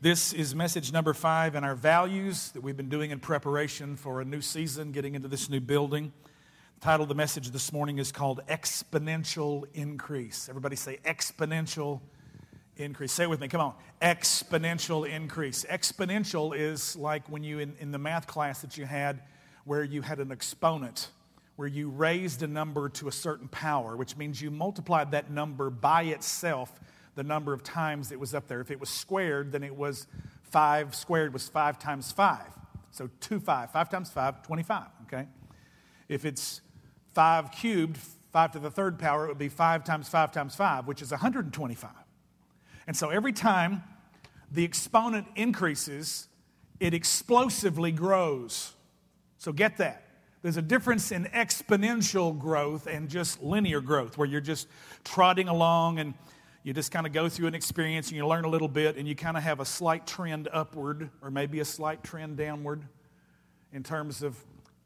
This is message number five in our values that we've been doing in preparation for a new season, getting into this new building. The title of the message this morning is called Exponential Increase. Everybody say exponential increase. Say it with me, come on. Exponential increase. Exponential is like when you, in, in the math class that you had, where you had an exponent, where you raised a number to a certain power, which means you multiplied that number by itself the number of times it was up there. If it was squared, then it was 5 squared was 5 times 5. So 2 5. 5 times 5, 25, okay? If it's 5 cubed, 5 to the third power, it would be 5 times 5 times 5, which is 125. And so every time the exponent increases, it explosively grows. So get that. There's a difference in exponential growth and just linear growth, where you're just trotting along and you just kind of go through an experience and you learn a little bit and you kind of have a slight trend upward or maybe a slight trend downward in terms of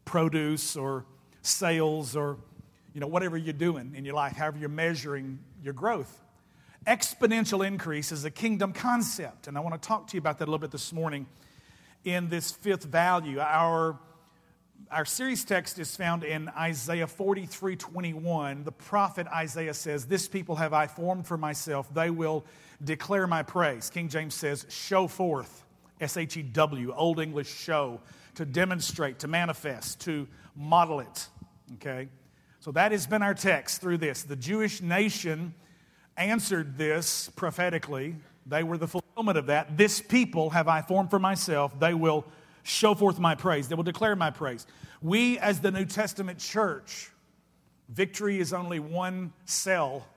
produce or sales or you know whatever you're doing in your life however you're measuring your growth. Exponential increase is a kingdom concept and i want to talk to you about that a little bit this morning. In this fifth value our our series text is found in Isaiah 43 21. The prophet Isaiah says, This people have I formed for myself. They will declare my praise. King James says, Show forth, S H E W, Old English show, to demonstrate, to manifest, to model it. Okay? So that has been our text through this. The Jewish nation answered this prophetically. They were the fulfillment of that. This people have I formed for myself. They will show forth my praise. They will declare my praise. We, as the New Testament church, victory is only one cell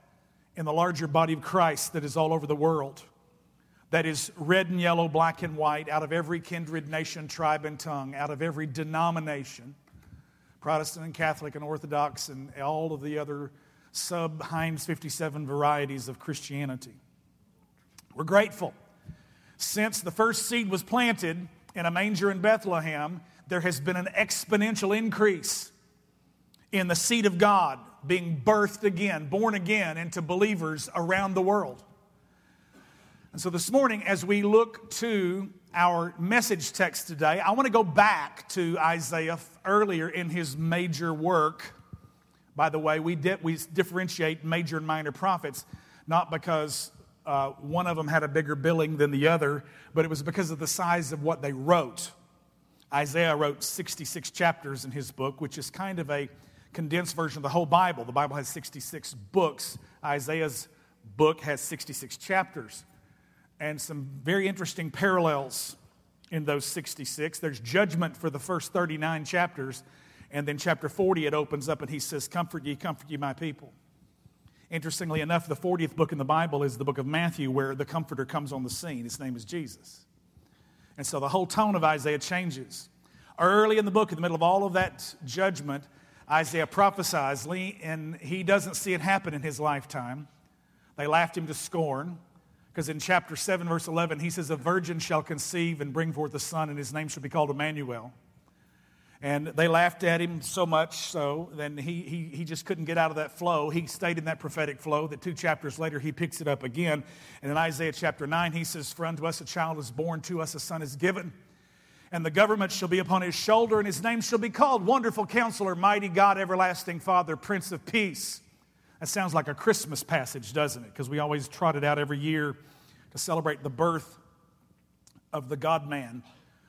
in the larger body of Christ that is all over the world. That is red and yellow, black and white, out of every kindred, nation, tribe, and tongue, out of every denomination Protestant and Catholic and Orthodox and all of the other sub Heinz 57 varieties of Christianity. We're grateful. Since the first seed was planted, in a manger in Bethlehem, there has been an exponential increase in the seed of God being birthed again, born again into believers around the world. And so this morning, as we look to our message text today, I want to go back to Isaiah earlier in his major work. By the way, we, di- we differentiate major and minor prophets not because uh, one of them had a bigger billing than the other, but it was because of the size of what they wrote. Isaiah wrote 66 chapters in his book, which is kind of a condensed version of the whole Bible. The Bible has 66 books, Isaiah's book has 66 chapters, and some very interesting parallels in those 66. There's judgment for the first 39 chapters, and then chapter 40 it opens up and he says, Comfort ye, comfort ye, my people. Interestingly enough, the 40th book in the Bible is the book of Matthew, where the Comforter comes on the scene. His name is Jesus. And so the whole tone of Isaiah changes. Early in the book, in the middle of all of that judgment, Isaiah prophesies, and he doesn't see it happen in his lifetime. They laughed him to scorn, because in chapter 7, verse 11, he says, A virgin shall conceive and bring forth a son, and his name shall be called Emmanuel. And they laughed at him so much so, then he, he, he just couldn't get out of that flow. He stayed in that prophetic flow that two chapters later he picks it up again. And in Isaiah chapter 9, he says, For unto us a child is born, to us a son is given. And the government shall be upon his shoulder, and his name shall be called Wonderful Counselor, Mighty God, Everlasting Father, Prince of Peace. That sounds like a Christmas passage, doesn't it? Because we always trot it out every year to celebrate the birth of the God man,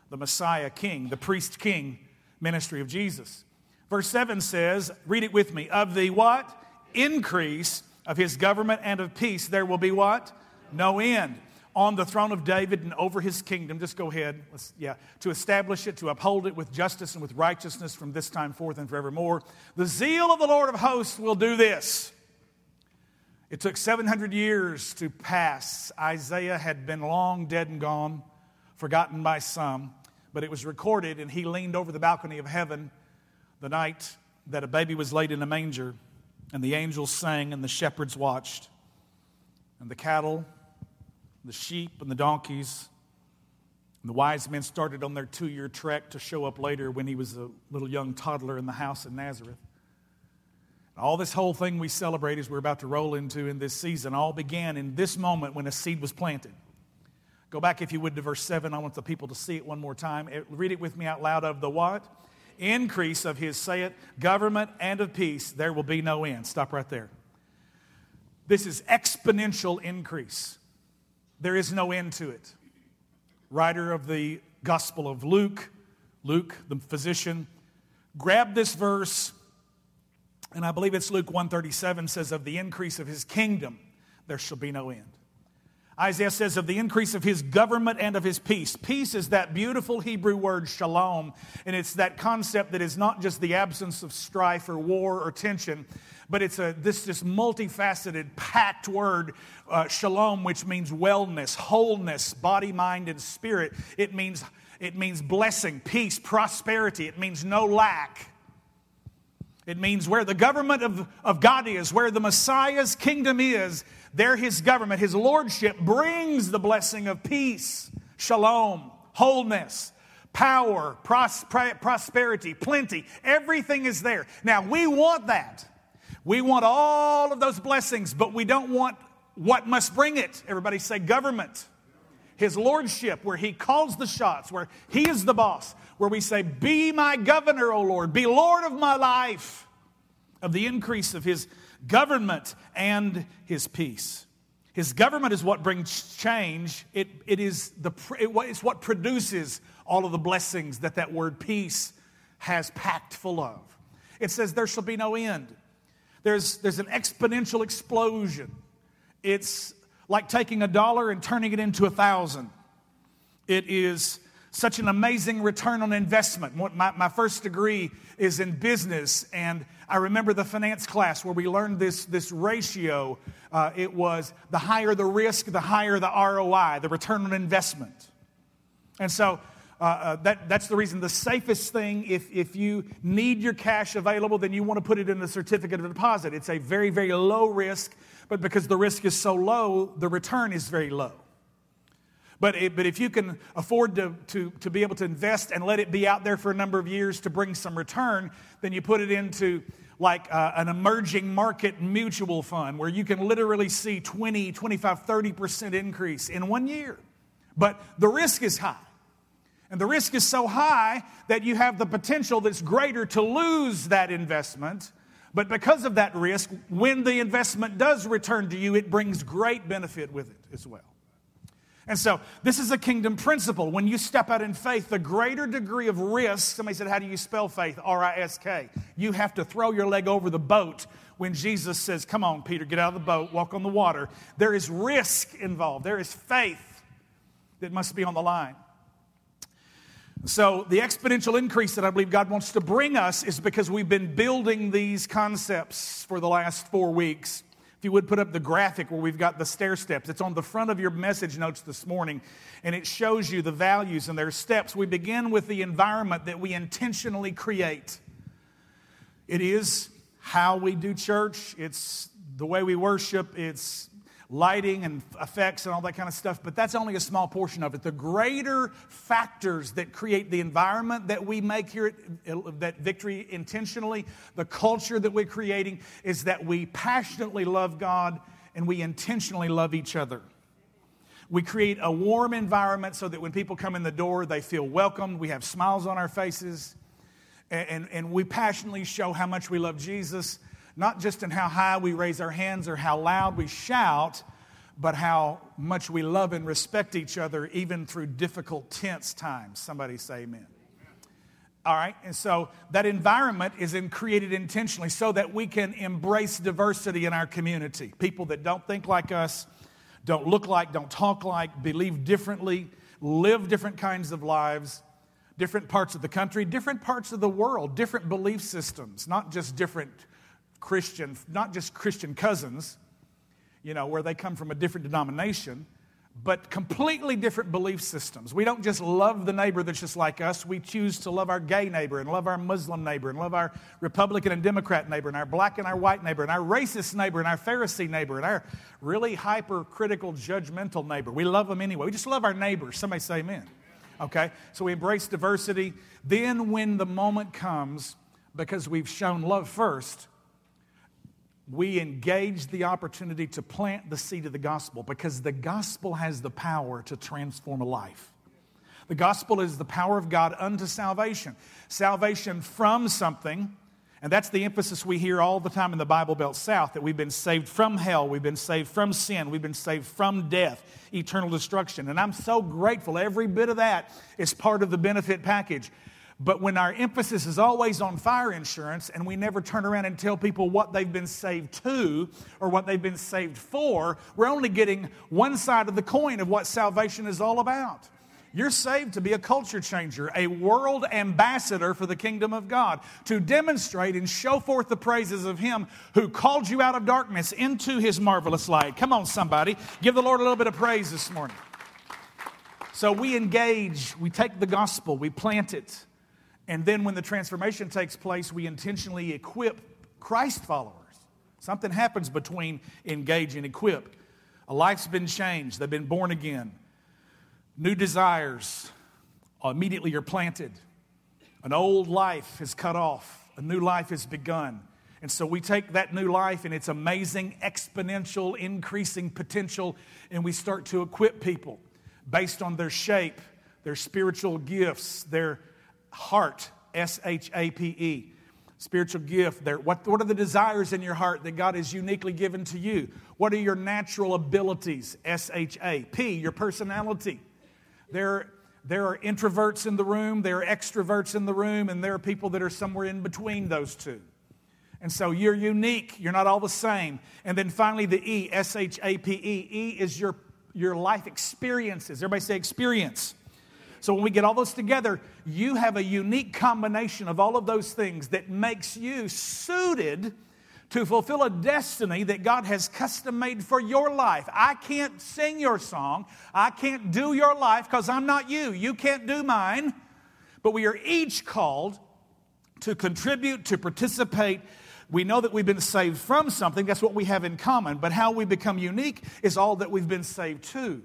the Messiah King, the priest King ministry of Jesus. Verse 7 says, read it with me, of the what? Increase of his government and of peace, there will be what? No end. On the throne of David and over his kingdom, just go ahead, Let's, yeah, to establish it, to uphold it with justice and with righteousness from this time forth and forevermore. The zeal of the Lord of hosts will do this. It took 700 years to pass. Isaiah had been long dead and gone, forgotten by some but it was recorded, and he leaned over the balcony of heaven the night that a baby was laid in a manger, and the angels sang, and the shepherds watched, and the cattle, the sheep, and the donkeys. And the wise men started on their two year trek to show up later when he was a little young toddler in the house in Nazareth. All this whole thing we celebrate as we're about to roll into in this season all began in this moment when a seed was planted. Go back, if you would, to verse 7. I want the people to see it one more time. Read it with me out loud of the what? Increase of his, say it, government and of peace, there will be no end. Stop right there. This is exponential increase. There is no end to it. Writer of the Gospel of Luke, Luke, the physician, grabbed this verse, and I believe it's Luke 137 says, Of the increase of his kingdom, there shall be no end. Isaiah says of the increase of his government and of his peace. Peace is that beautiful Hebrew word shalom, and it's that concept that is not just the absence of strife or war or tension, but it's a, this, this multifaceted, packed word, uh, shalom, which means wellness, wholeness, body, mind, and spirit. It means, it means blessing, peace, prosperity. It means no lack. It means where the government of, of God is, where the Messiah's kingdom is, there, his government, his lordship brings the blessing of peace, shalom, wholeness, power, pros- prosperity, plenty. Everything is there. Now, we want that. We want all of those blessings, but we don't want what must bring it. Everybody say government. His lordship, where he calls the shots, where he is the boss, where we say, Be my governor, O Lord, be Lord of my life, of the increase of his government and his peace. His government is what brings change. It, it is the, it, it's what produces all of the blessings that that word peace has packed full of. It says, There shall be no end. There's, there's an exponential explosion. It's like taking a dollar and turning it into a thousand. It is such an amazing return on investment. My, my first degree is in business, and I remember the finance class where we learned this, this ratio. Uh, it was the higher the risk, the higher the ROI, the return on investment. And so uh, uh, that, that's the reason the safest thing, if, if you need your cash available, then you want to put it in a certificate of deposit. It's a very, very low risk, but because the risk is so low, the return is very low. But, it, but if you can afford to, to, to be able to invest and let it be out there for a number of years to bring some return, then you put it into like uh, an emerging market mutual fund where you can literally see 20, 25, 30% increase in one year. But the risk is high. And the risk is so high that you have the potential that's greater to lose that investment. But because of that risk, when the investment does return to you, it brings great benefit with it as well. And so, this is a kingdom principle. When you step out in faith, the greater degree of risk, somebody said, How do you spell faith? R I S K. You have to throw your leg over the boat when Jesus says, Come on, Peter, get out of the boat, walk on the water. There is risk involved, there is faith that must be on the line. So, the exponential increase that I believe God wants to bring us is because we've been building these concepts for the last four weeks. If you would put up the graphic where we've got the stair steps, it's on the front of your message notes this morning, and it shows you the values and their steps. We begin with the environment that we intentionally create. It is how we do church, it's the way we worship, it's lighting and effects and all that kind of stuff, but that's only a small portion of it. The greater factors that create the environment that we make here at uh, that victory intentionally, the culture that we're creating, is that we passionately love God and we intentionally love each other. We create a warm environment so that when people come in the door, they feel welcomed. We have smiles on our faces. And, and, and we passionately show how much we love Jesus not just in how high we raise our hands or how loud we shout, but how much we love and respect each other even through difficult, tense times. Somebody say amen. All right, and so that environment is in, created intentionally so that we can embrace diversity in our community. People that don't think like us, don't look like, don't talk like, believe differently, live different kinds of lives, different parts of the country, different parts of the world, different belief systems, not just different Christian, not just Christian cousins, you know, where they come from a different denomination, but completely different belief systems. We don't just love the neighbor that's just like us. We choose to love our gay neighbor and love our Muslim neighbor and love our Republican and Democrat neighbor and our black and our white neighbor and our racist neighbor and our Pharisee neighbor and our really hypercritical, judgmental neighbor. We love them anyway. We just love our neighbors. Somebody say amen. Okay? So we embrace diversity. Then, when the moment comes, because we've shown love first, we engage the opportunity to plant the seed of the gospel because the gospel has the power to transform a life. The gospel is the power of God unto salvation. Salvation from something, and that's the emphasis we hear all the time in the Bible Belt South that we've been saved from hell, we've been saved from sin, we've been saved from death, eternal destruction. And I'm so grateful. Every bit of that is part of the benefit package. But when our emphasis is always on fire insurance and we never turn around and tell people what they've been saved to or what they've been saved for, we're only getting one side of the coin of what salvation is all about. You're saved to be a culture changer, a world ambassador for the kingdom of God, to demonstrate and show forth the praises of Him who called you out of darkness into His marvelous light. Come on, somebody. Give the Lord a little bit of praise this morning. So we engage, we take the gospel, we plant it, and then when the transformation takes place, we intentionally equip Christ followers. Something happens between engage and equip. A life's been changed, they've been born again. New desires immediately are planted. An old life is cut off, a new life is begun. And so we take that new life and its amazing, exponential, increasing potential, and we start to equip people based on their shape, their spiritual gifts, their heart, S H A P E. Spiritual gift. There. What, what are the desires in your heart that God has uniquely given to you? What are your natural abilities? S H A P, your personality. There, there are introverts in the room, there are extroverts in the room, and there are people that are somewhere in between those two. And so you're unique, you're not all the same. And then finally, the E, S H A P E. E is your, your life experiences. Everybody say experience. So when we get all those together, you have a unique combination of all of those things that makes you suited to fulfill a destiny that God has custom made for your life. I can't sing your song. I can't do your life because I'm not you. You can't do mine. But we are each called to contribute, to participate. We know that we've been saved from something. That's what we have in common. But how we become unique is all that we've been saved to,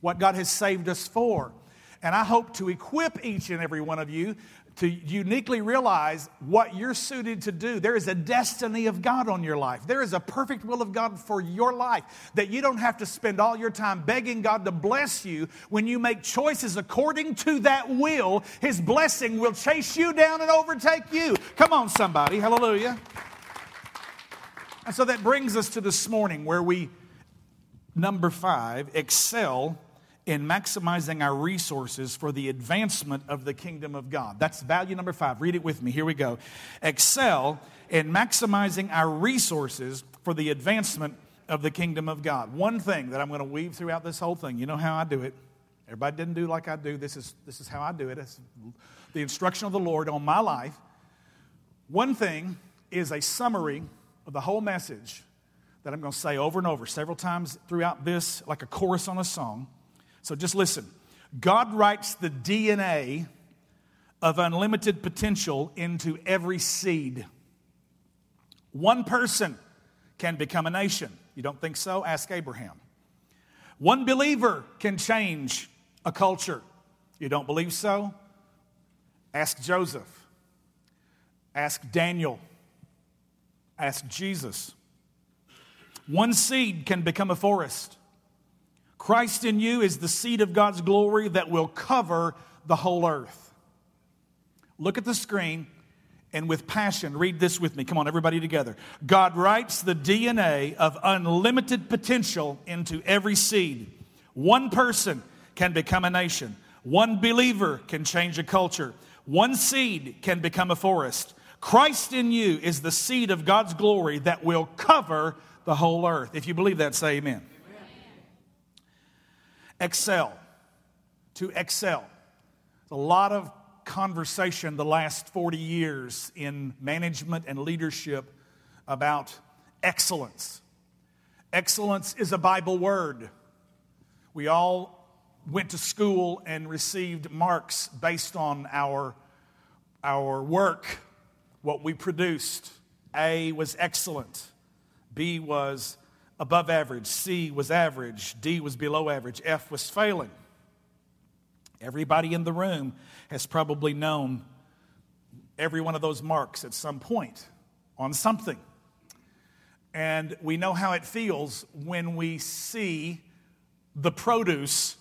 what God has saved us for. And I hope to equip each and every one of you to uniquely realize what you're suited to do. There is a destiny of God on your life. There is a perfect will of God for your life that you don't have to spend all your time begging God to bless you. When you make choices according to that will, His blessing will chase you down and overtake you. Come on, somebody. Hallelujah. And so that brings us to this morning where we, number five, excel in maximizing our resources for the advancement of the kingdom of God. That's value number five. Read it with me. Here we go. Excel in maximizing our resources for the advancement of the kingdom of God. One thing that I'm going to weave throughout this whole thing, you know how I do it. Everybody didn't do like I do. This is, this is how I do it. It's the instruction of the Lord on my life. One thing is a summary of the whole message that I'm going to say over and over several times throughout this, like a chorus on a song. So just listen. God writes the DNA of unlimited potential into every seed. One person can become a nation. You don't think so? Ask Abraham. One believer can change a culture. You don't believe so? Ask Joseph. Ask Daniel. Ask Jesus. One seed can become a forest. Christ in you is the seed of God's glory that will cover the whole earth. Look at the screen and with passion, read this with me. Come on, everybody together. God writes the DNA of unlimited potential into every seed. One person can become a nation, one believer can change a culture, one seed can become a forest. Christ in you is the seed of God's glory that will cover the whole earth. If you believe that, say amen excel, to excel. A lot of conversation the last 40 years in management and leadership about excellence. Excellence is a Bible word. We all went to school and received marks based on our, our work, what we produced. A was excellent, B was above average, C was average, D was below average, F was failing. Everybody in the room has probably known every one of those marks at some point on something. And we know how it feels when we see the produce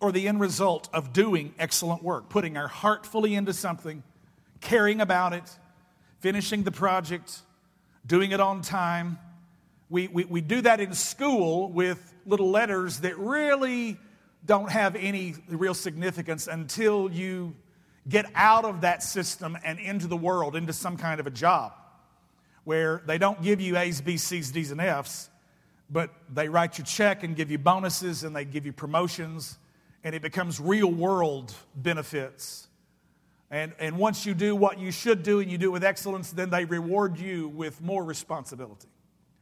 or the end result of doing excellent work, putting our heart fully into something, caring about it, finishing the project, doing it on time. We, we, we do that in school with little letters that really don't have any real significance until you get out of that system and into the world, into some kind of a job where they don't give you A's, B's, C's, D's, and F's, but they write you check and give you bonuses and they give you promotions, and it becomes real world benefits. And, and once you do what you should do and you do it with excellence, then they reward you with more responsibility.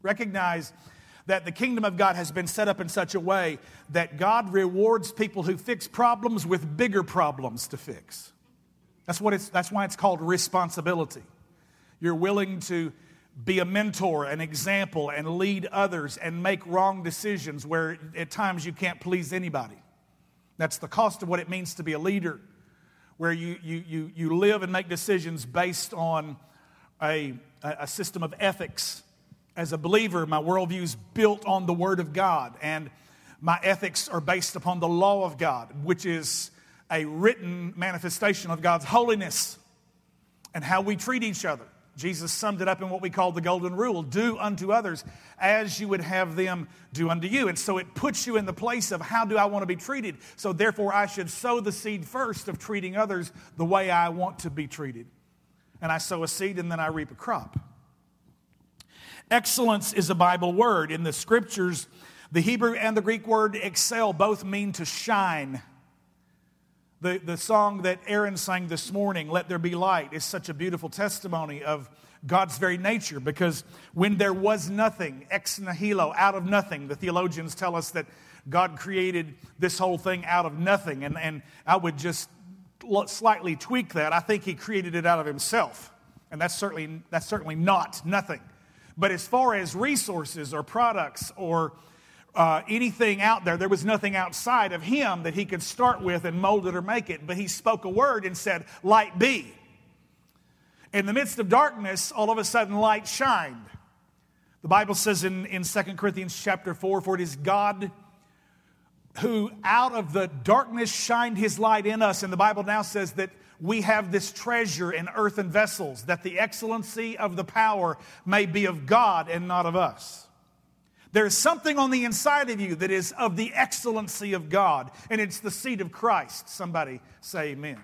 Recognize that the kingdom of God has been set up in such a way that God rewards people who fix problems with bigger problems to fix. That's, what it's, that's why it's called responsibility. You're willing to be a mentor, an example, and lead others and make wrong decisions where at times you can't please anybody. That's the cost of what it means to be a leader, where you, you, you, you live and make decisions based on a, a system of ethics. As a believer, my worldview is built on the Word of God, and my ethics are based upon the law of God, which is a written manifestation of God's holiness and how we treat each other. Jesus summed it up in what we call the golden rule do unto others as you would have them do unto you. And so it puts you in the place of how do I want to be treated? So therefore, I should sow the seed first of treating others the way I want to be treated. And I sow a seed and then I reap a crop. Excellence is a Bible word. In the scriptures, the Hebrew and the Greek word excel both mean to shine. The, the song that Aaron sang this morning, Let There Be Light, is such a beautiful testimony of God's very nature because when there was nothing, ex nihilo, out of nothing, the theologians tell us that God created this whole thing out of nothing. And, and I would just slightly tweak that. I think He created it out of Himself. And that's certainly, that's certainly not nothing. But as far as resources or products or uh, anything out there. There was nothing outside of him that he could start with and mold it or make it. But he spoke a word and said, Light be. In the midst of darkness, all of a sudden light shined. The Bible says in, in 2 Corinthians chapter 4, For it is God who out of the darkness shined his light in us. And the Bible now says that we have this treasure in earthen vessels, that the excellency of the power may be of God and not of us. There's something on the inside of you that is of the excellency of God, and it's the seed of Christ. Somebody say amen.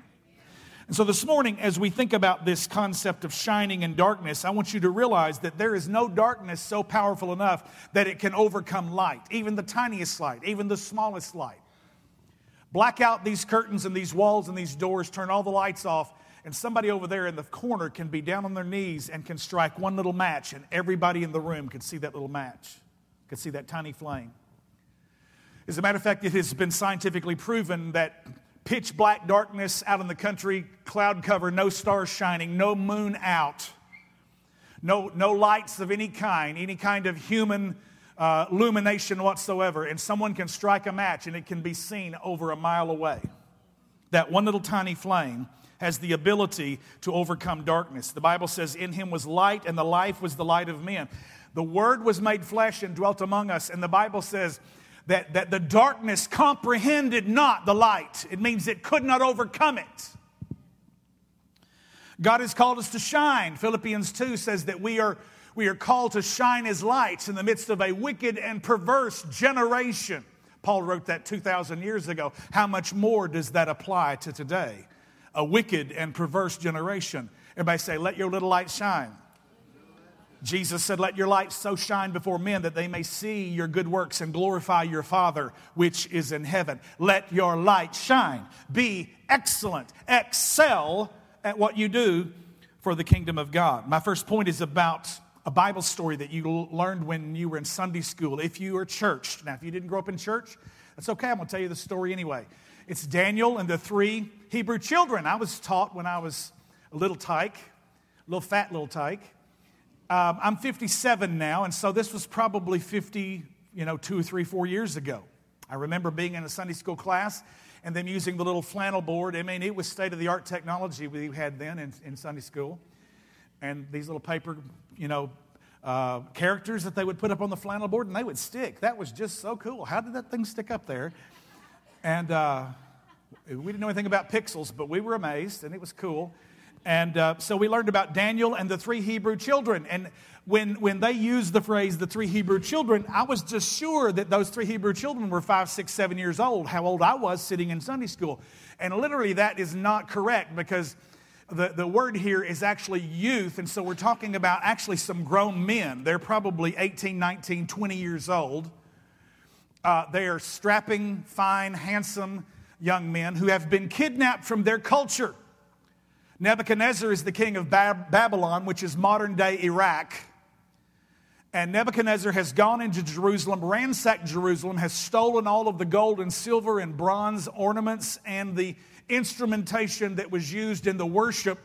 And so this morning, as we think about this concept of shining in darkness, I want you to realize that there is no darkness so powerful enough that it can overcome light, even the tiniest light, even the smallest light. Black out these curtains and these walls and these doors, turn all the lights off, and somebody over there in the corner can be down on their knees and can strike one little match, and everybody in the room can see that little match could see that tiny flame. As a matter of fact, it has been scientifically proven that pitch black darkness out in the country, cloud cover, no stars shining, no moon out, no, no lights of any kind, any kind of human uh, illumination whatsoever, and someone can strike a match and it can be seen over a mile away. That one little tiny flame has the ability to overcome darkness. The Bible says, In him was light, and the life was the light of men. The Word was made flesh and dwelt among us. And the Bible says that, that the darkness comprehended not the light. It means it could not overcome it. God has called us to shine. Philippians 2 says that we are, we are called to shine as lights in the midst of a wicked and perverse generation. Paul wrote that 2,000 years ago. How much more does that apply to today? A wicked and perverse generation. Everybody say, Let your little light shine. Jesus said, Let your light so shine before men that they may see your good works and glorify your Father which is in heaven. Let your light shine. Be excellent. Excel at what you do for the kingdom of God. My first point is about a Bible story that you learned when you were in Sunday school. If you were church. now if you didn't grow up in church, that's okay. I'm going to tell you the story anyway. It's Daniel and the three Hebrew children. I was taught when I was a little tyke, a little fat little tyke. Um, I'm 57 now, and so this was probably 50, you know, two, three, four years ago. I remember being in a Sunday school class and them using the little flannel board. I mean, it was state of the art technology we had then in, in Sunday school. And these little paper, you know, uh, characters that they would put up on the flannel board and they would stick. That was just so cool. How did that thing stick up there? And uh, we didn't know anything about pixels, but we were amazed and it was cool. And uh, so we learned about Daniel and the three Hebrew children. And when, when they used the phrase the three Hebrew children, I was just sure that those three Hebrew children were five, six, seven years old, how old I was sitting in Sunday school. And literally, that is not correct because the, the word here is actually youth. And so we're talking about actually some grown men. They're probably 18, 19, 20 years old. Uh, they are strapping, fine, handsome young men who have been kidnapped from their culture. Nebuchadnezzar is the king of Bab- Babylon, which is modern day Iraq. And Nebuchadnezzar has gone into Jerusalem, ransacked Jerusalem, has stolen all of the gold and silver and bronze ornaments and the instrumentation that was used in the worship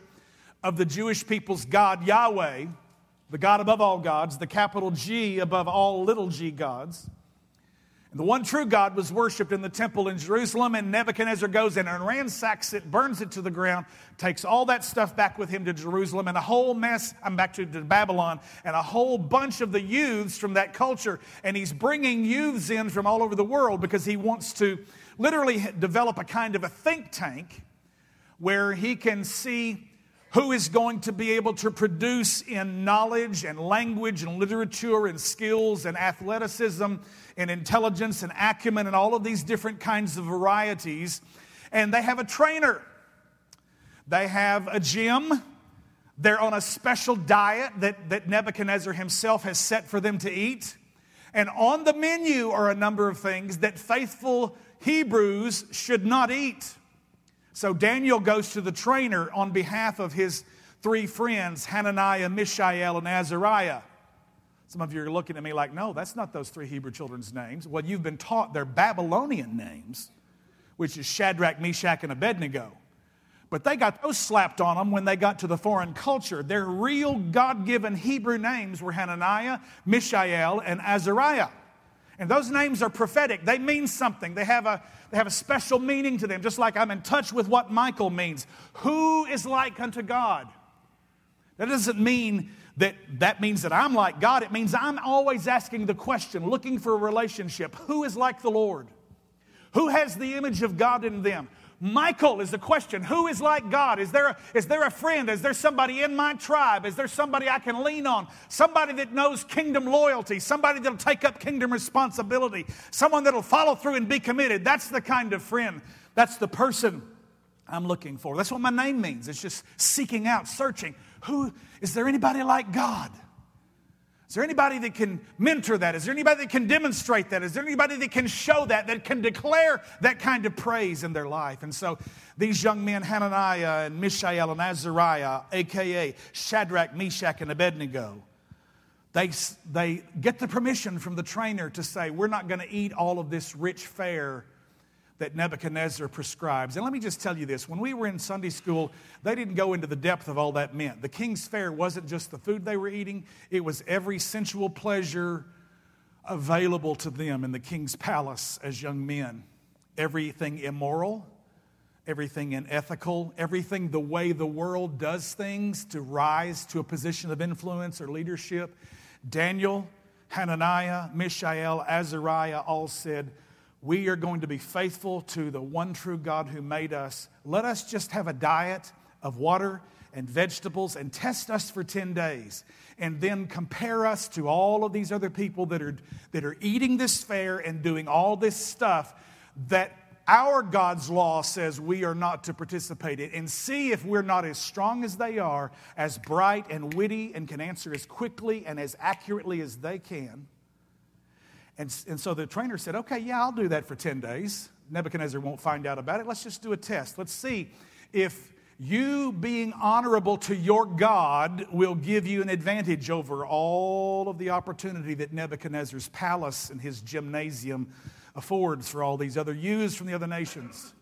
of the Jewish people's God, Yahweh, the God above all gods, the capital G above all little g gods. The one true God was worshiped in the temple in Jerusalem, and Nebuchadnezzar goes in and ransacks it, burns it to the ground, takes all that stuff back with him to Jerusalem, and a whole mess, I'm back to, to Babylon, and a whole bunch of the youths from that culture. And he's bringing youths in from all over the world because he wants to literally develop a kind of a think tank where he can see who is going to be able to produce in knowledge and language and literature and skills and athleticism and intelligence and acumen and all of these different kinds of varieties. And they have a trainer, they have a gym. They're on a special diet that, that Nebuchadnezzar himself has set for them to eat. And on the menu are a number of things that faithful Hebrews should not eat. So Daniel goes to the trainer on behalf of his three friends, Hananiah, Mishael, and Azariah. Some of you are looking at me like, no, that's not those three Hebrew children's names. Well, you've been taught their Babylonian names, which is Shadrach, Meshach, and Abednego. But they got those slapped on them when they got to the foreign culture. Their real God given Hebrew names were Hananiah, Mishael, and Azariah. And those names are prophetic. They mean something. They have a, they have a special meaning to them, just like I'm in touch with what Michael means. Who is like unto God? That doesn't mean that that means that I'm like God. It means I'm always asking the question, looking for a relationship. Who is like the Lord? Who has the image of God in them? Michael is the question. Who is like God? Is there, a, is there a friend? Is there somebody in my tribe? Is there somebody I can lean on? Somebody that knows kingdom loyalty? Somebody that'll take up kingdom responsibility? Someone that'll follow through and be committed? That's the kind of friend. That's the person I'm looking for. That's what my name means. It's just seeking out, searching. Who is there anybody like God? Is there anybody that can mentor that? Is there anybody that can demonstrate that? Is there anybody that can show that, that can declare that kind of praise in their life? And so these young men, Hananiah and Mishael and Azariah, aka Shadrach, Meshach, and Abednego, they, they get the permission from the trainer to say, We're not going to eat all of this rich fare that Nebuchadnezzar prescribes. And let me just tell you this when we were in Sunday school, they didn't go into the depth of all that meant. The king's fare wasn't just the food they were eating, it was every sensual pleasure available to them in the king's palace as young men. Everything immoral, everything unethical, everything the way the world does things to rise to a position of influence or leadership. Daniel, Hananiah, Mishael, Azariah all said, we are going to be faithful to the one true God who made us. Let us just have a diet of water and vegetables and test us for 10 days and then compare us to all of these other people that are, that are eating this fare and doing all this stuff that our God's law says we are not to participate in and see if we're not as strong as they are, as bright and witty, and can answer as quickly and as accurately as they can. And, and so the trainer said, Okay, yeah, I'll do that for 10 days. Nebuchadnezzar won't find out about it. Let's just do a test. Let's see if you being honorable to your God will give you an advantage over all of the opportunity that Nebuchadnezzar's palace and his gymnasium affords for all these other youths from the other nations.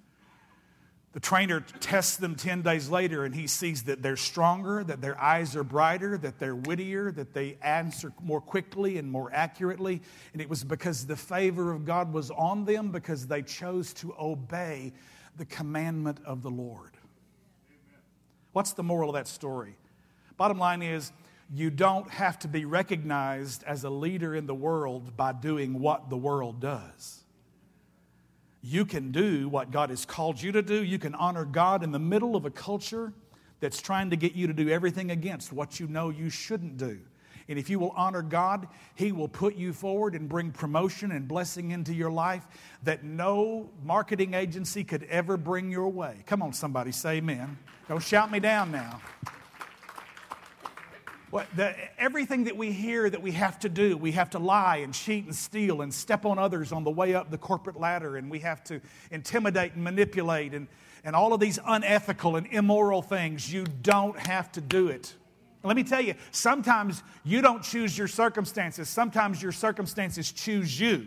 The trainer tests them 10 days later and he sees that they're stronger, that their eyes are brighter, that they're wittier, that they answer more quickly and more accurately. And it was because the favor of God was on them because they chose to obey the commandment of the Lord. What's the moral of that story? Bottom line is, you don't have to be recognized as a leader in the world by doing what the world does. You can do what God has called you to do. You can honor God in the middle of a culture that's trying to get you to do everything against what you know you shouldn't do. And if you will honor God, He will put you forward and bring promotion and blessing into your life that no marketing agency could ever bring your way. Come on, somebody, say amen. Don't shout me down now. What, the, everything that we hear that we have to do, we have to lie and cheat and steal and step on others on the way up the corporate ladder, and we have to intimidate and manipulate and, and all of these unethical and immoral things. You don't have to do it. Let me tell you, sometimes you don't choose your circumstances, sometimes your circumstances choose you.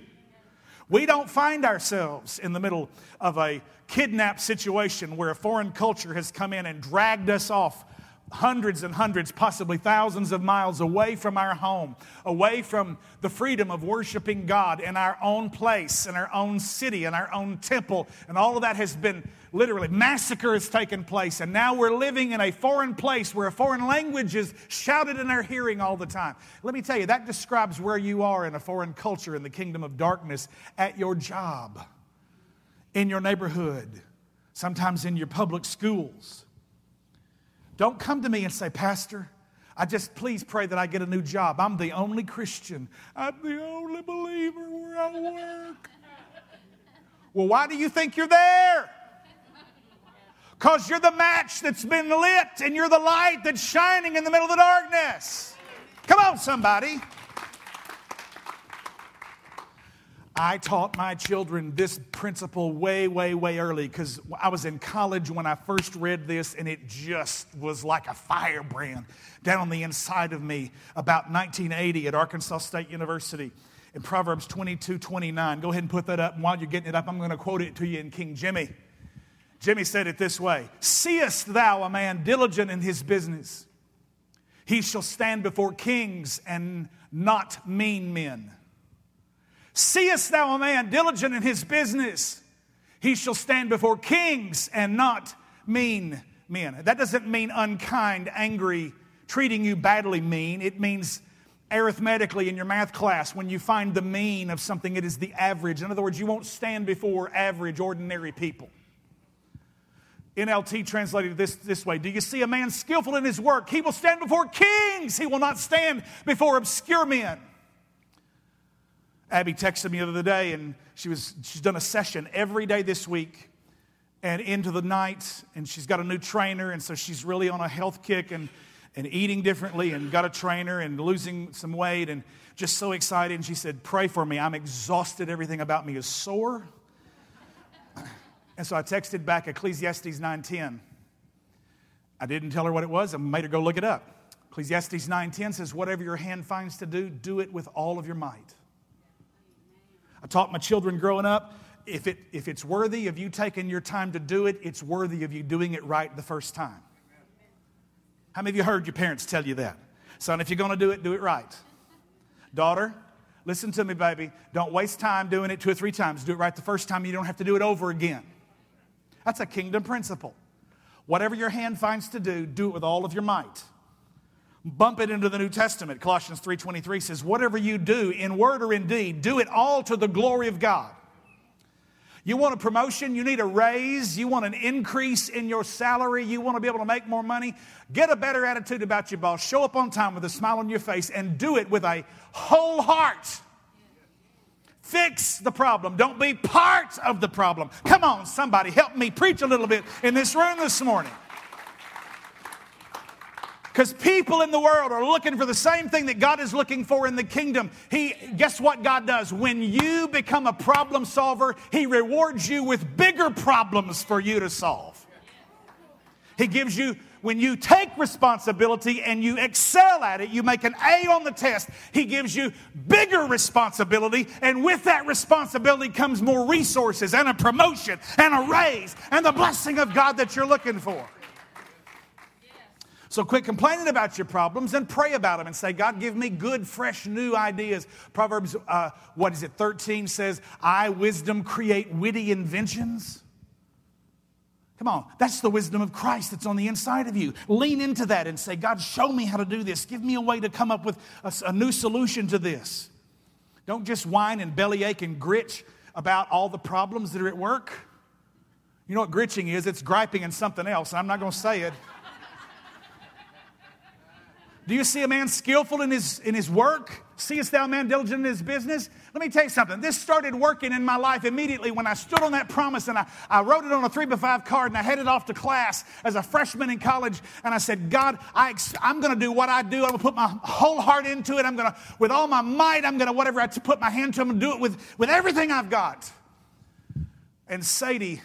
We don't find ourselves in the middle of a kidnap situation where a foreign culture has come in and dragged us off hundreds and hundreds, possibly thousands of miles away from our home, away from the freedom of worshiping God in our own place, in our own city, in our own temple. And all of that has been literally, massacre has taken place. And now we're living in a foreign place where a foreign language is shouted in our hearing all the time. Let me tell you, that describes where you are in a foreign culture in the kingdom of darkness at your job, in your neighborhood, sometimes in your public schools don't come to me and say, Pastor, I just please pray that I get a new job. I'm the only Christian. I'm the only believer where I work. well, why do you think you're there? Because you're the match that's been lit and you're the light that's shining in the middle of the darkness. Come on, somebody. I taught my children this principle way, way, way early because I was in college when I first read this, and it just was like a firebrand down on the inside of me about 1980 at Arkansas State University in Proverbs 22 29. Go ahead and put that up. And while you're getting it up, I'm going to quote it to you in King Jimmy. Jimmy said it this way Seest thou a man diligent in his business? He shall stand before kings and not mean men. Seest thou a man diligent in his business? He shall stand before kings and not mean men. That doesn't mean unkind, angry, treating you badly mean. It means arithmetically in your math class, when you find the mean of something, it is the average. In other words, you won't stand before average, ordinary people. NLT translated this this way Do you see a man skillful in his work? He will stand before kings, he will not stand before obscure men. Abby texted me the other day, and she was, she's done a session every day this week and into the night, and she's got a new trainer, and so she's really on a health kick and, and eating differently and got a trainer and losing some weight and just so excited. And she said, Pray for me. I'm exhausted. Everything about me is sore. And so I texted back Ecclesiastes 9:10. I didn't tell her what it was. I made her go look it up. Ecclesiastes 9:10 says, "Whatever your hand finds to do, do it with all of your might." I taught my children growing up if, it, if it's worthy of you taking your time to do it, it's worthy of you doing it right the first time. How many of you heard your parents tell you that? Son, if you're going to do it, do it right. Daughter, listen to me, baby. Don't waste time doing it two or three times. Do it right the first time. You don't have to do it over again. That's a kingdom principle. Whatever your hand finds to do, do it with all of your might bump it into the New Testament. Colossians 3:23 says, "Whatever you do in word or in deed, do it all to the glory of God." You want a promotion, you need a raise, you want an increase in your salary, you want to be able to make more money, get a better attitude about your boss, show up on time with a smile on your face and do it with a whole heart. Fix the problem. Don't be part of the problem. Come on, somebody, help me preach a little bit in this room this morning. Because people in the world are looking for the same thing that God is looking for in the kingdom. He, guess what God does? When you become a problem solver, He rewards you with bigger problems for you to solve. He gives you, when you take responsibility and you excel at it, you make an A on the test, He gives you bigger responsibility. And with that responsibility comes more resources and a promotion and a raise and the blessing of God that you're looking for. So quit complaining about your problems and pray about them and say, God, give me good, fresh, new ideas. Proverbs, uh, what is it, 13 says, I, wisdom, create witty inventions. Come on, that's the wisdom of Christ that's on the inside of you. Lean into that and say, God, show me how to do this. Give me a way to come up with a, a new solution to this. Don't just whine and bellyache and gritch about all the problems that are at work. You know what gritching is? It's griping in something else. and I'm not going to say it. Do you see a man skillful in his, in his work? Seest thou a man diligent in his business? Let me tell you something. This started working in my life immediately when I stood on that promise and I, I wrote it on a three by five card and I headed off to class as a freshman in college. And I said, God, I, I'm going to do what I do. I'm going to put my whole heart into it. I'm going to, with all my might, I'm going to, whatever I put my hand to, I'm going to do it with, with everything I've got. And Sadie,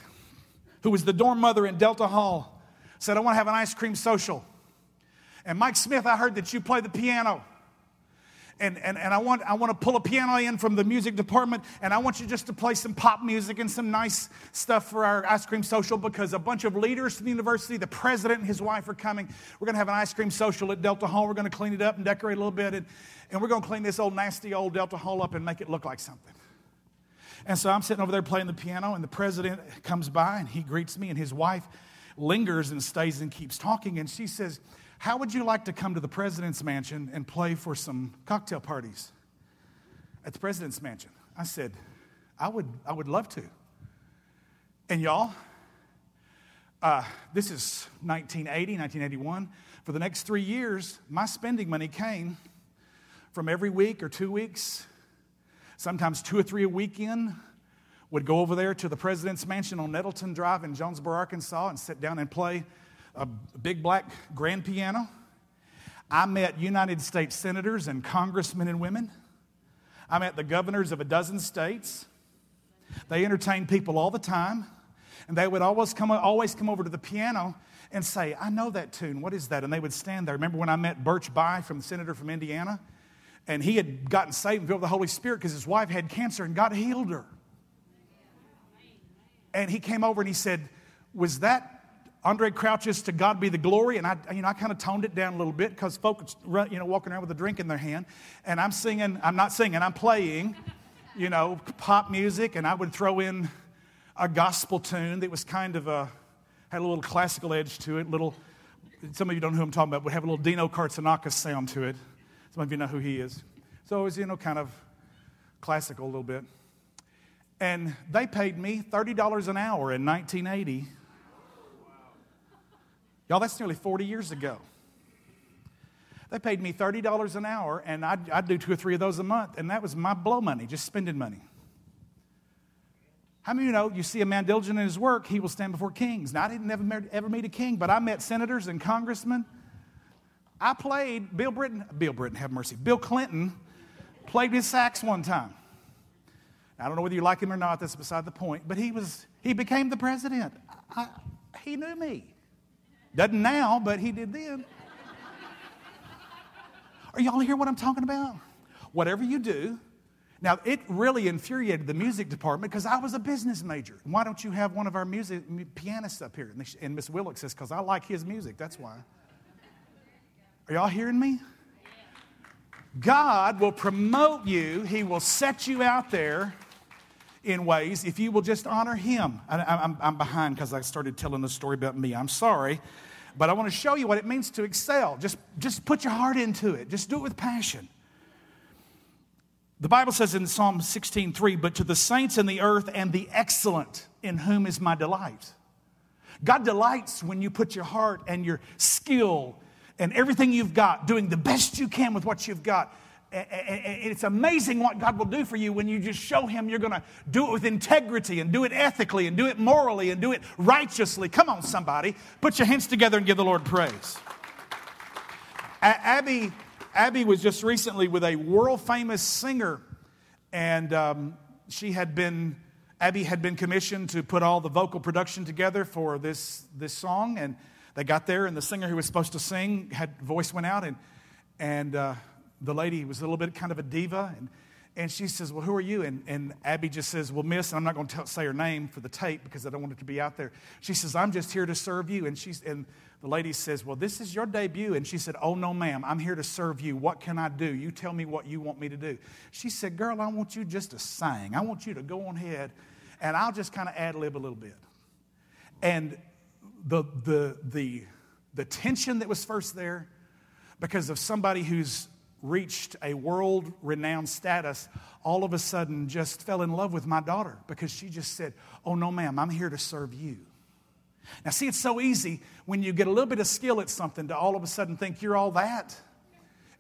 who was the dorm mother in Delta Hall, said, I want to have an ice cream social. And Mike Smith, I heard that you play the piano and, and, and I, want, I want to pull a piano in from the music department, and I want you just to play some pop music and some nice stuff for our ice cream social because a bunch of leaders from the university, the president and his wife are coming. We're going to have an ice cream social at Delta Hall. We're going to clean it up and decorate a little bit, and, and we're going to clean this old nasty old Delta Hall up and make it look like something. And so I'm sitting over there playing the piano, and the president comes by and he greets me, and his wife lingers and stays and keeps talking, and she says, how would you like to come to the president's mansion and play for some cocktail parties at the president's mansion? I said, I would, I would love to. And y'all, uh, this is 1980, 1981. For the next three years, my spending money came from every week or two weeks, sometimes two or three a weekend, would go over there to the president's mansion on Nettleton Drive in Jonesboro, Arkansas, and sit down and play a big black grand piano. I met United States senators and congressmen and women. I met the governors of a dozen states. They entertained people all the time. And they would always come, always come over to the piano and say, I know that tune. What is that? And they would stand there. Remember when I met Birch Bayh from the senator from Indiana? And he had gotten saved and filled with the Holy Spirit because his wife had cancer and God healed her. And he came over and he said, Was that Andraé Crouch's To God Be the Glory, and I, you know, I kind of toned it down a little bit because folks, you know, walking around with a drink in their hand, and I'm singing, I'm not singing, I'm playing, you know, pop music, and I would throw in a gospel tune that was kind of a, had a little classical edge to it, little, some of you don't know who I'm talking about, would have a little Dino Kartsonakis sound to it. Some of you know who he is. So it was, you know, kind of classical a little bit. And they paid me $30 an hour in 1980 Y'all, that's nearly 40 years ago. They paid me $30 an hour, and I'd, I'd, do two or three of those a month, and that was my blow money, just spending money. How many of you know you see a man diligent in his work, he will stand before kings? Now, I didn't ever, ever meet a king, but I met senators and congressmen. I played Bill Britton, Bill Britton, have mercy, Bill Clinton played his sax one time. I don't know whether you like him or not, that's beside the point, but he was, he became the president. I, he knew me. Doesn't now, but he did then. Are y'all hear what I'm talking about? Whatever you do, now it really infuriated the music department because I was a business major. Why don't you have one of our music pianists up here? And Miss Willock says, because I like his music, that's why. Are y'all hearing me? God will promote you, He will set you out there in ways if you will just honor Him. I, am behind because I started telling the story about me. I'm sorry. But I want to show you what it means to excel. Just, just put your heart into it, just do it with passion. The Bible says in Psalm 16:3, but to the saints in the earth and the excellent in whom is my delight. God delights when you put your heart and your skill and everything you've got, doing the best you can with what you've got it's amazing what God will do for you when you just show Him you're going to do it with integrity and do it ethically and do it morally and do it righteously. Come on, somebody. Put your hands together and give the Lord praise. Abby, Abby was just recently with a world famous singer, and um, she had been, Abby had been commissioned to put all the vocal production together for this, this song. And they got there, and the singer who was supposed to sing had voice went out, and, and uh, the lady was a little bit kind of a diva. And, and she says, Well, who are you? And, and Abby just says, Well, miss, and I'm not going to say her name for the tape because I don't want it to be out there. She says, I'm just here to serve you. And, she's, and the lady says, Well, this is your debut. And she said, Oh, no, ma'am, I'm here to serve you. What can I do? You tell me what you want me to do. She said, Girl, I want you just to sing. I want you to go on ahead, and I'll just kind of ad lib a little bit. And the, the, the, the tension that was first there because of somebody who's reached a world renowned status, all of a sudden just fell in love with my daughter because she just said, Oh, no, ma'am, I'm here to serve you. Now, see, it's so easy when you get a little bit of skill at something to all of a sudden think you're all that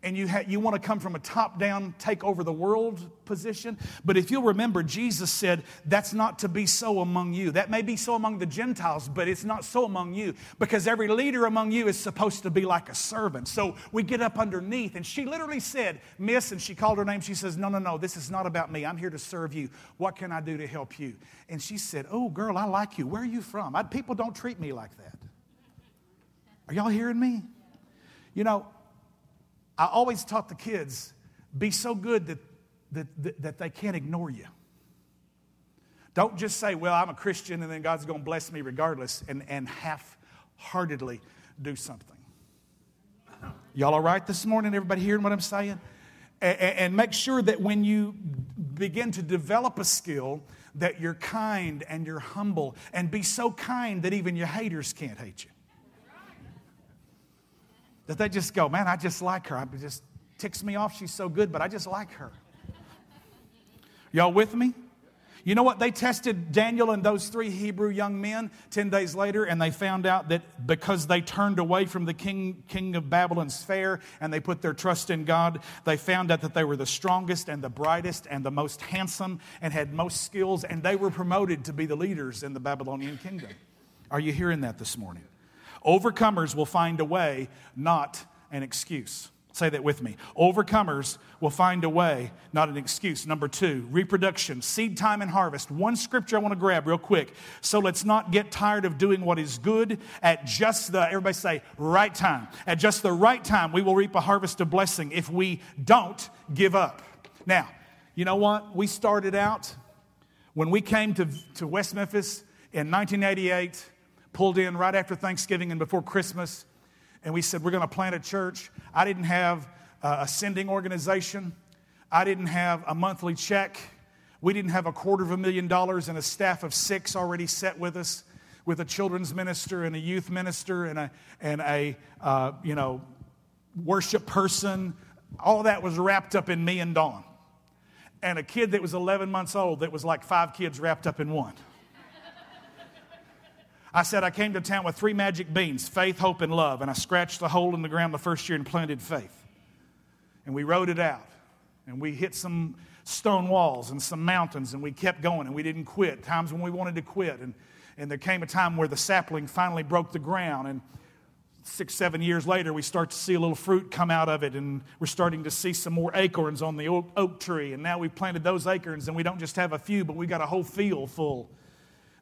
and you, ha- you want to come from a top down, take over the world position. But if you'll remember, Jesus said, That's not to be so among you. That may be so among the Gentiles, but it's not so among you because every leader among you is supposed to be like a servant. So we get up underneath. And she literally said, Miss, and she called her name. She says, No, no, no, this is not about me. I'm here to serve you. What can I do to help you? And she said, Oh, girl, I like you. Where are you from? I, people don't treat me like that. Are y'all hearing me? You know, I always taught the kids be so good that, that, that, that they can't ignore you. Don't just say, Well, I'm a Christian and then God's going to bless me regardless, and, and half heartedly do something. Y'all all right this morning? Everybody hearing what I'm saying? And, and make sure that when you begin to develop a skill, that you're kind and you're humble, and be so kind that even your haters can't hate you. That they just go, man, I just like her. It just ticks me off. She's so good, but I just like her. Y'all with me? You know what? They tested Daniel and those three Hebrew young men 10 days later, and they found out that because they turned away from the king, king of Babylon's fair and they put their trust in God, they found out that they were the strongest and the brightest and the most handsome and had most skills, and they were promoted to be the leaders in the Babylonian kingdom. Are you hearing that this morning? Overcomers will find a way, not an excuse. Say that with me. Overcomers will find a way, not an excuse. Number two, reproduction, seed time and harvest. One scripture I want to grab real quick. So let's not get tired of doing what is good at just the, everybody say, right time. At just the right time, we will reap a harvest of blessing if we don't give up. Now, you know what? We started out when we came to, to West Memphis in 1988 pulled in right after Thanksgiving and before Christmas, and we said, We're going to plant a church. I didn't have a sending organization, I didn't have a monthly check. We didn't have a quarter of a million dollars and a staff of six already set with us, with a children's minister and a youth minister and a, and a uh, you know, worship person. All that was wrapped up in me and Dawn. And a kid that was 11 months old that was like five kids wrapped up in one. I said, I came to town with three magic beans faith, hope, and love. And I scratched the hole in the ground the first year and planted faith. And we rode it out. And we hit some stone walls and some mountains, and we kept going, and we didn't quit. Times when we wanted to quit. And, and there came a time where the sapling finally broke the ground. And six, seven years later, we start to see a little fruit come out of it, and we're starting to see some more acorns on the oak tree. And now we've planted those acorns, and we don't just have a few, but we've got a whole field full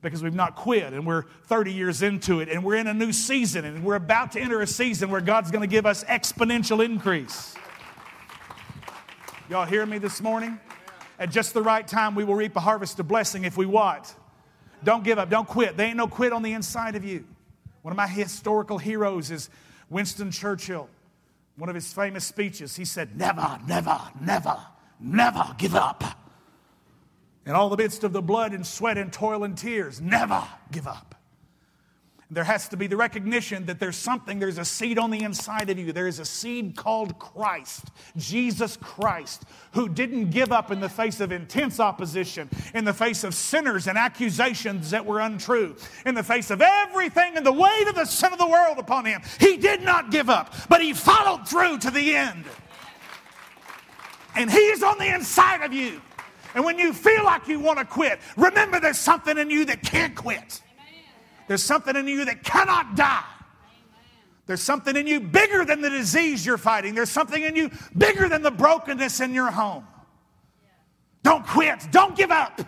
because we've not quit and we're 30 years into it and we're in a new season and we're about to enter a season where God's going to give us exponential increase. Y'all hear me this morning? At just the right time, we will reap a harvest of blessing if we what? Don't give up. Don't quit. There ain't no quit on the inside of you. One of my historical heroes is Winston Churchill. One of his famous speeches, he said, Never, never, never, never give up. In all the midst of the blood and sweat and toil and tears, never give up. There has to be the recognition that there's something, there's a seed on the inside of you. There is a seed called Christ, Jesus Christ, who didn't give up in the face of intense opposition, in the face of sinners and accusations that were untrue, in the face of everything and the weight of the sin of the world upon him. He did not give up, but he followed through to the end. And he is on the inside of you. And when you feel like you want to quit, remember there's something in you that can't quit. There's something in you that cannot die. There's something in you bigger than the disease you're fighting. There's something in you bigger than the brokenness in your home. Don't quit. Don't give up.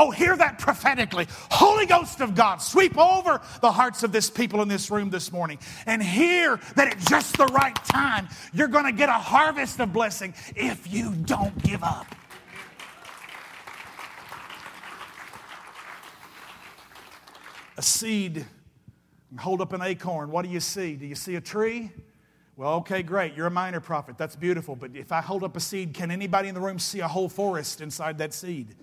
Oh, hear that prophetically. Holy Ghost of God, sweep over the hearts of this people in this room this morning and hear that at just the right time, you're going to get a harvest of blessing if you don't give up. A seed, hold up an acorn. What do you see? Do you see a tree? Well, okay, great. You're a minor prophet. That's beautiful. But if I hold up a seed, can anybody in the room see a whole forest inside that seed?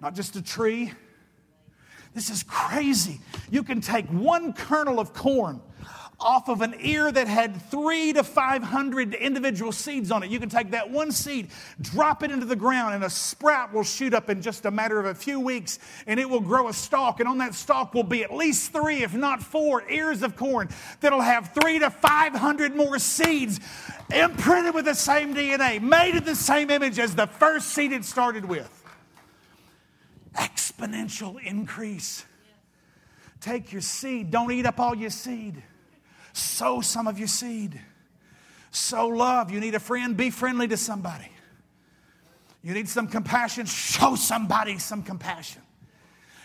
Not just a tree. This is crazy. You can take one kernel of corn off of an ear that had three to 500 individual seeds on it. You can take that one seed, drop it into the ground, and a sprout will shoot up in just a matter of a few weeks, and it will grow a stalk. And on that stalk will be at least three, if not four, ears of corn that'll have three to 500 more seeds imprinted with the same DNA, made in the same image as the first seed it started with. Exponential increase. Take your seed, don't eat up all your seed. Sow some of your seed. Sow love. You need a friend, be friendly to somebody. You need some compassion, show somebody some compassion.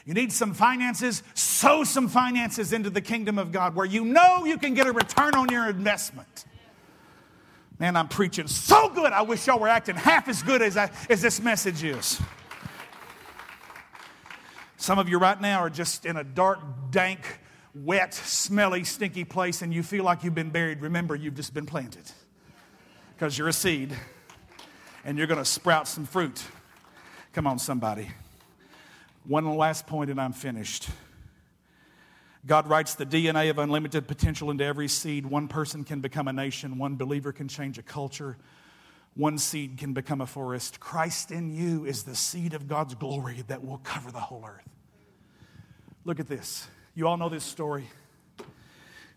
You need some finances, sow some finances into the kingdom of God where you know you can get a return on your investment. Man, I'm preaching so good. I wish y'all were acting half as good as, I, as this message is. Some of you right now are just in a dark, dank, wet, smelly, stinky place and you feel like you've been buried, remember you've just been planted. Because you're a seed and you're going to sprout some fruit. Come on, somebody. One last point and I'm finished. God writes the DNA of unlimited potential into every seed. One person can become a nation, one believer can change a culture, one seed can become a forest. Christ in you is the seed of God's glory that will cover the whole earth. Look at this. You all know this story.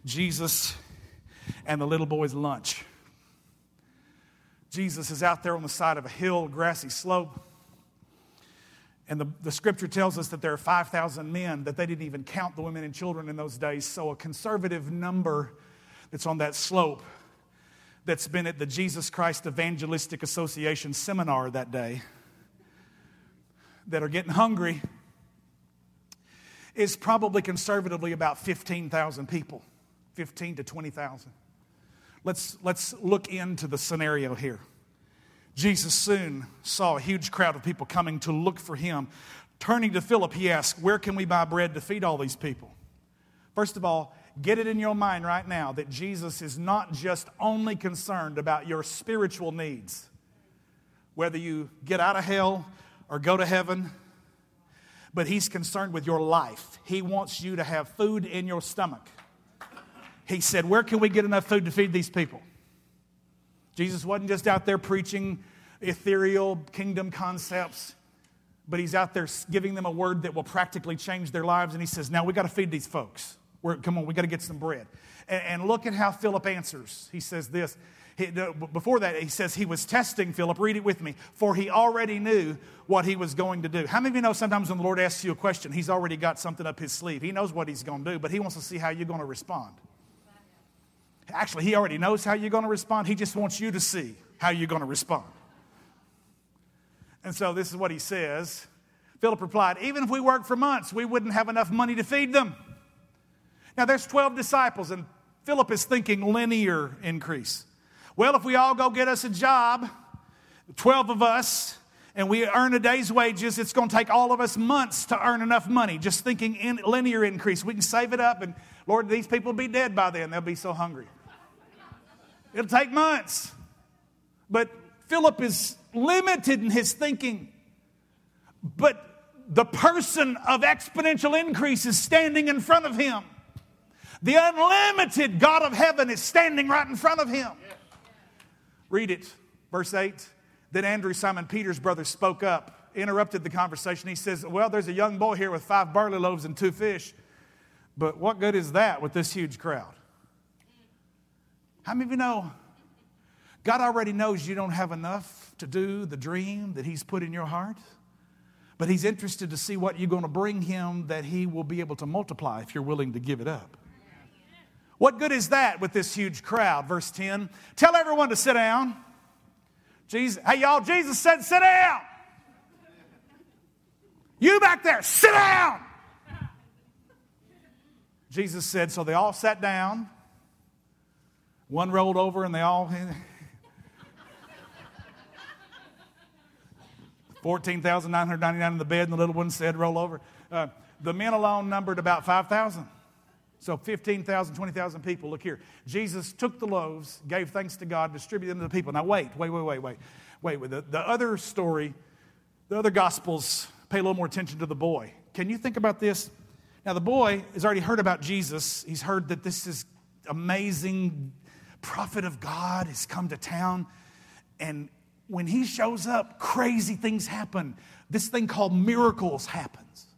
Jesus and the little boy's lunch. Jesus is out there on the side of a hill, grassy slope. And the, the scripture tells us that there are 5,000 men, that they didn't even count the women and children in those days. So, a conservative number that's on that slope that's been at the Jesus Christ Evangelistic Association seminar that day that are getting hungry is probably conservatively about 15,000 people, 15 to 20,000. Let's, let's look into the scenario here. Jesus soon saw a huge crowd of people coming to look for him. Turning to Philip, he asked, Where can we buy bread to feed all these people? First of all, get it in your mind right now that Jesus is not just only concerned about your spiritual needs, whether you get out of hell or go to heaven but He's concerned with your life. He wants you to have food in your stomach. He said, Where can we get enough food to feed these people? Jesus wasn't just out there preaching ethereal kingdom concepts, but He's out there giving them a word that will practically change their lives. And He says, Now we got to feed these folks. We're, come on, we got to get some bread. And, and look at how Philip answers. He says this he, before that, he says he was testing Philip. Read it with me. For he already knew what he was going to do. How many of you know sometimes when the Lord asks you a question, he's already got something up his sleeve? He knows what he's going to do, but he wants to see how you're going to respond. Actually, he already knows how you're going to respond. He just wants you to see how you're going to respond. And so this is what he says. Philip replied, Even if we worked for months, we wouldn't have enough money to feed them. Now, there's 12 disciples, and Philip is thinking linear increase. Well, if we all go get us a job, 12 of us, and we earn a day's wages, it's going to take all of us months to earn enough money. Just thinking in linear increase. We can save it up, and Lord, these people will be dead by then. They'll be so hungry. It'll take months. But Philip is limited in his thinking. But the person of exponential increase is standing in front of him. The unlimited God of heaven is standing right in front of him. Read it, verse 8. Then Andrew, Simon Peter's brother, spoke up, interrupted the conversation. He says, Well, there's a young boy here with five barley loaves and two fish. But what good is that with this huge crowd? How many of you know God already knows you don't have enough to do the dream that He's put in your heart? But He's interested to see what you're going to bring Him that He will be able to multiply if you're willing to give it up. What good is that with this huge crowd? Verse 10. Tell everyone to sit down. Jesus, hey, y'all, Jesus said, sit down. You back there, sit down. Jesus said, so they all sat down. One rolled over and they all. 14,999 in the bed, and the little one said, roll over. Uh, the men alone numbered about 5,000. So 15,000, 20,000 people. Look here. Jesus took the loaves, gave thanks to God, distributed them to the people. Now, wait, wait, wait, wait, wait. Wait. The, the other story, the other gospels pay a little more attention to the boy. Can you think about this? Now, the boy has already heard about Jesus. He's heard that this is amazing prophet of God has come to town. And when he shows up, crazy things happen. This thing called miracles happens.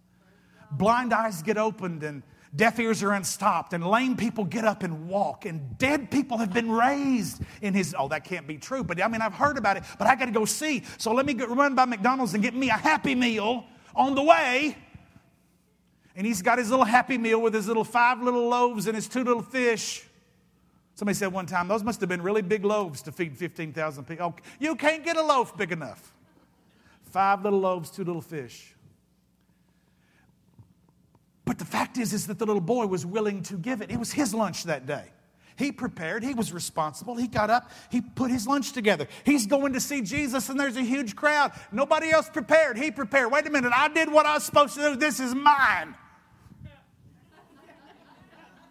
Blind eyes get opened and deaf ears are unstopped and lame people get up and walk and dead people have been raised in his oh that can't be true but i mean i've heard about it but i got to go see. So let me go, run by mcdonald's and get me a happy meal on the way. And he's got his little happy meal with his little five little loaves and his two little fish. Somebody said one time those must have been really big loaves to feed 15000 people. Oh, you can't get a loaf big enough. Five little loaves two little fish but the fact is, is that the little boy was willing to give it. It was his lunch that day. He prepared, he was responsible. He got up, he put his lunch together. He's going to see Jesus, and there's a huge crowd. Nobody else prepared. He prepared. Wait a minute, I did what I was supposed to do. This is mine.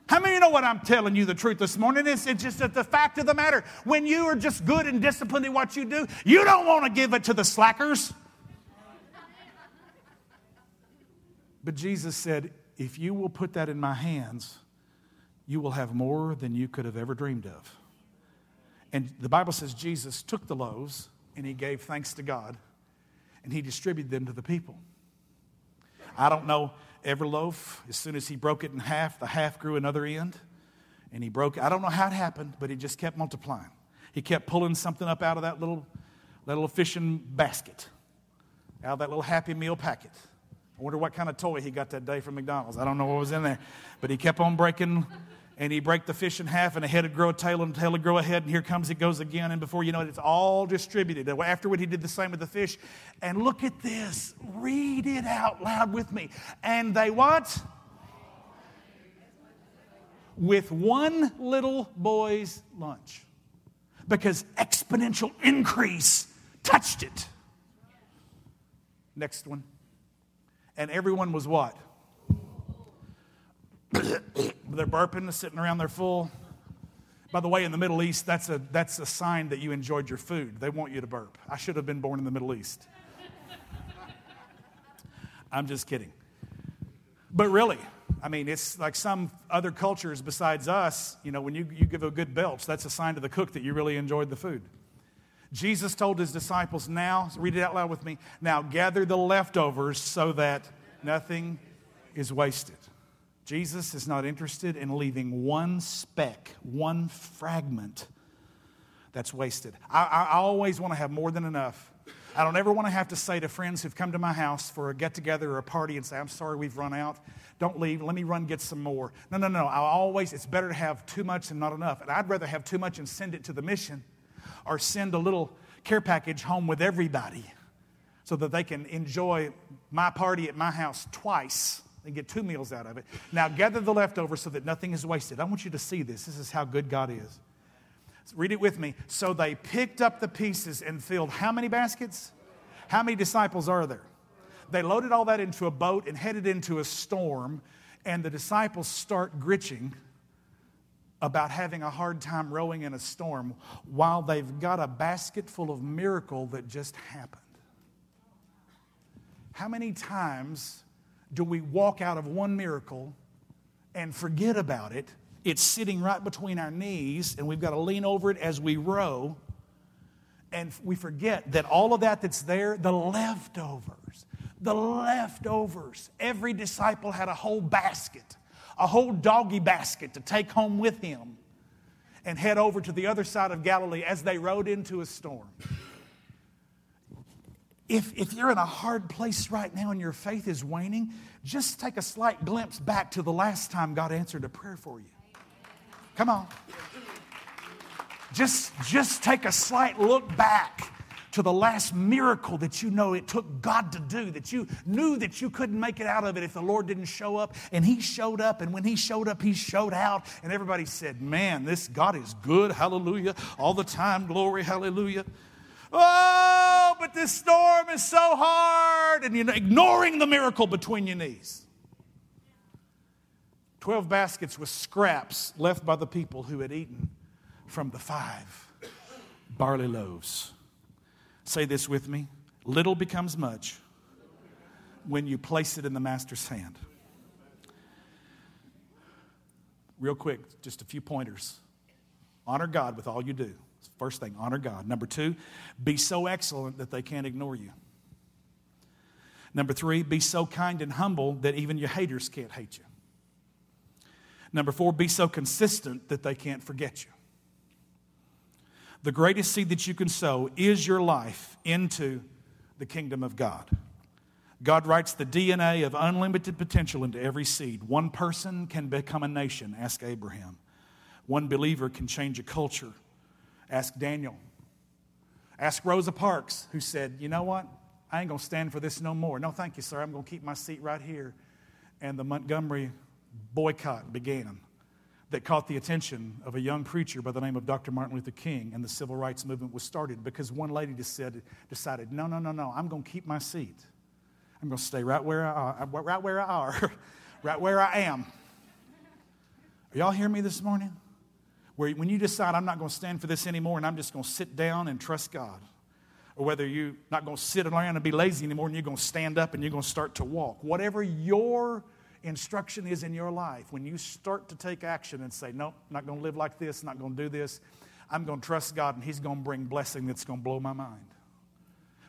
How many of you know what I'm telling you the truth this morning? It's, it's just that the fact of the matter. When you are just good and disciplined in what you do, you don't want to give it to the slackers. But Jesus said, if you will put that in my hands, you will have more than you could have ever dreamed of. And the Bible says Jesus took the loaves and he gave thanks to God and he distributed them to the people. I don't know every loaf, as soon as he broke it in half, the half grew another end. And he broke it. I don't know how it happened, but he just kept multiplying. He kept pulling something up out of that little, that little fishing basket, out of that little Happy Meal packet. I wonder what kind of toy he got that day from McDonald's. I don't know what was in there. But he kept on breaking, and he break the fish in half, and a head would grow a tail, and a tail would grow a head, and here comes it goes again. And before you know it, it's all distributed. Afterward, he did the same with the fish. And look at this. Read it out loud with me. And they what? With one little boy's lunch. Because exponential increase touched it. Next one and everyone was what? They're burping, they're sitting around, they're full. By the way, in the Middle East, that's a, that's a sign that you enjoyed your food. They want you to burp. I should have been born in the Middle East. I'm just kidding. But really, I mean, it's like some other cultures besides us, you know, when you, you give a good belch, that's a sign to the cook that you really enjoyed the food. Jesus told his disciples, Now, read it out loud with me, now gather the leftovers so that nothing is wasted. Jesus is not interested in leaving one speck, one fragment that's wasted. I, I, always want to have more than enough. I don't ever want to have to say to friends who've come to my house for a get together or a party and say, I'm sorry we've run out. Don't leave. Let me run get some more. No, no, no. I always, it's better to have too much than not enough. And I'd rather have too much and send it to the mission or send a little care package home with everybody so that they can enjoy my party at my house twice and get two meals out of it. Now, gather the leftovers so that nothing is wasted. I want you to see this. This is how good God is. Read it with me. So they picked up the pieces and filled how many baskets? How many disciples are there? They loaded all that into a boat and headed into a storm, and the disciples start gritching about having a hard time rowing in a storm while they've got a basket full of miracle that just happened. How many times do we walk out of one miracle and forget about it? It's sitting right between our knees, and we've got to lean over it as we row. And we forget that all of that that's there, the leftovers, the leftovers. Every disciple had a whole basket a whole doggy basket to take home with him and head over to the other side of Galilee as they rode into a storm. If, if you're in a hard place right now and your faith is waning, just take a slight glimpse back to the last time God answered a prayer for you. Come on. Just, just take a slight look back to the last miracle that you know it took God to do, that you knew that you couldn't make it out of it if the Lord didn't show up. And He showed up, and when He showed up, He showed out. And everybody said, Man, this God is good, hallelujah, all the time, glory, hallelujah. Oh, but this storm is so hard, and you're ignoring the miracle between your knees. Twelve baskets with scraps left by the people who had eaten from the five barley loaves. Say this with me little becomes much when you place it in the master's hand. Real quick, just a few pointers. Honor God with all you do. First thing, honor God. Number two, be so excellent that they can't ignore you. Number three, be so kind and humble that even your haters can't hate you. Number four, be so consistent that they can't forget you. The greatest seed that you can sow is your life into the kingdom of God. God writes the DNA of unlimited potential into every seed. One person can become a nation, ask Abraham. One believer can change a culture, ask Daniel. Ask Rosa Parks, who said, You know what? I ain't going to stand for this no more. No, thank you, sir. I'm going to keep my seat right here. And the Montgomery boycott began that caught the attention of a young preacher by the name of Dr. Martin Luther King, and the civil rights movement was started because one lady said, decided, no, no, no, no, I'm going to keep my seat. I'm going to stay right where I uh, uh, are, right where I are, right where I am. Are y'all hearing me this morning? Where when you decide I'm not going to stand for this anymore and I'm just going to sit down and trust God, or whether you're not going to sit around and be lazy anymore and you're going to stand up and you're going to start to walk. Whatever your instruction is in your life, when you start to take action and say, Nope, not going to live like this, not going to do this, I'm going to trust God and He's going to bring blessing that's going to blow my mind.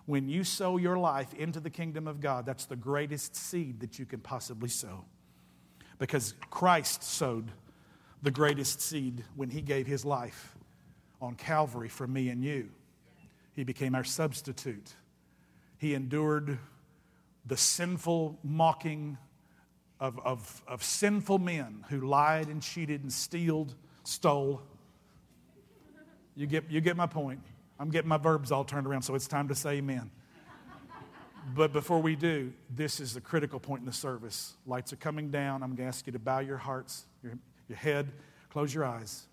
When you sow your life into the kingdom of God, that's the greatest seed that you can possibly sow. Because Christ sowed the greatest seed when He gave His life on Calvary for me and you. He became our substitute. He endured the sinful mocking of, of, of sinful men who lied and cheated and stealed, stole. You get, you get my point. I'm getting my verbs all turned around, so it's time to say amen. But before we do, this is the critical point in the service. Lights are coming down. I'm going to ask you to bow your hearts, your, your head, close your eyes.